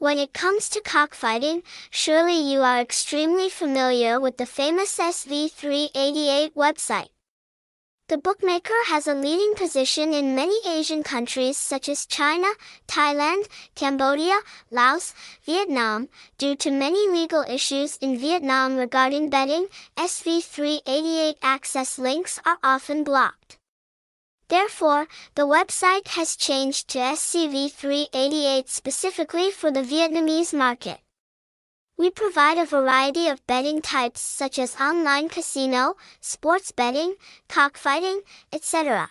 When it comes to cockfighting, surely you are extremely familiar with the famous SV388 website. The bookmaker has a leading position in many Asian countries such as China, Thailand, Cambodia, Laos, Vietnam. Due to many legal issues in Vietnam regarding betting, SV388 access links are often blocked. Therefore, the website has changed to SCV388 specifically for the Vietnamese market. We provide a variety of betting types such as online casino, sports betting, cockfighting, etc.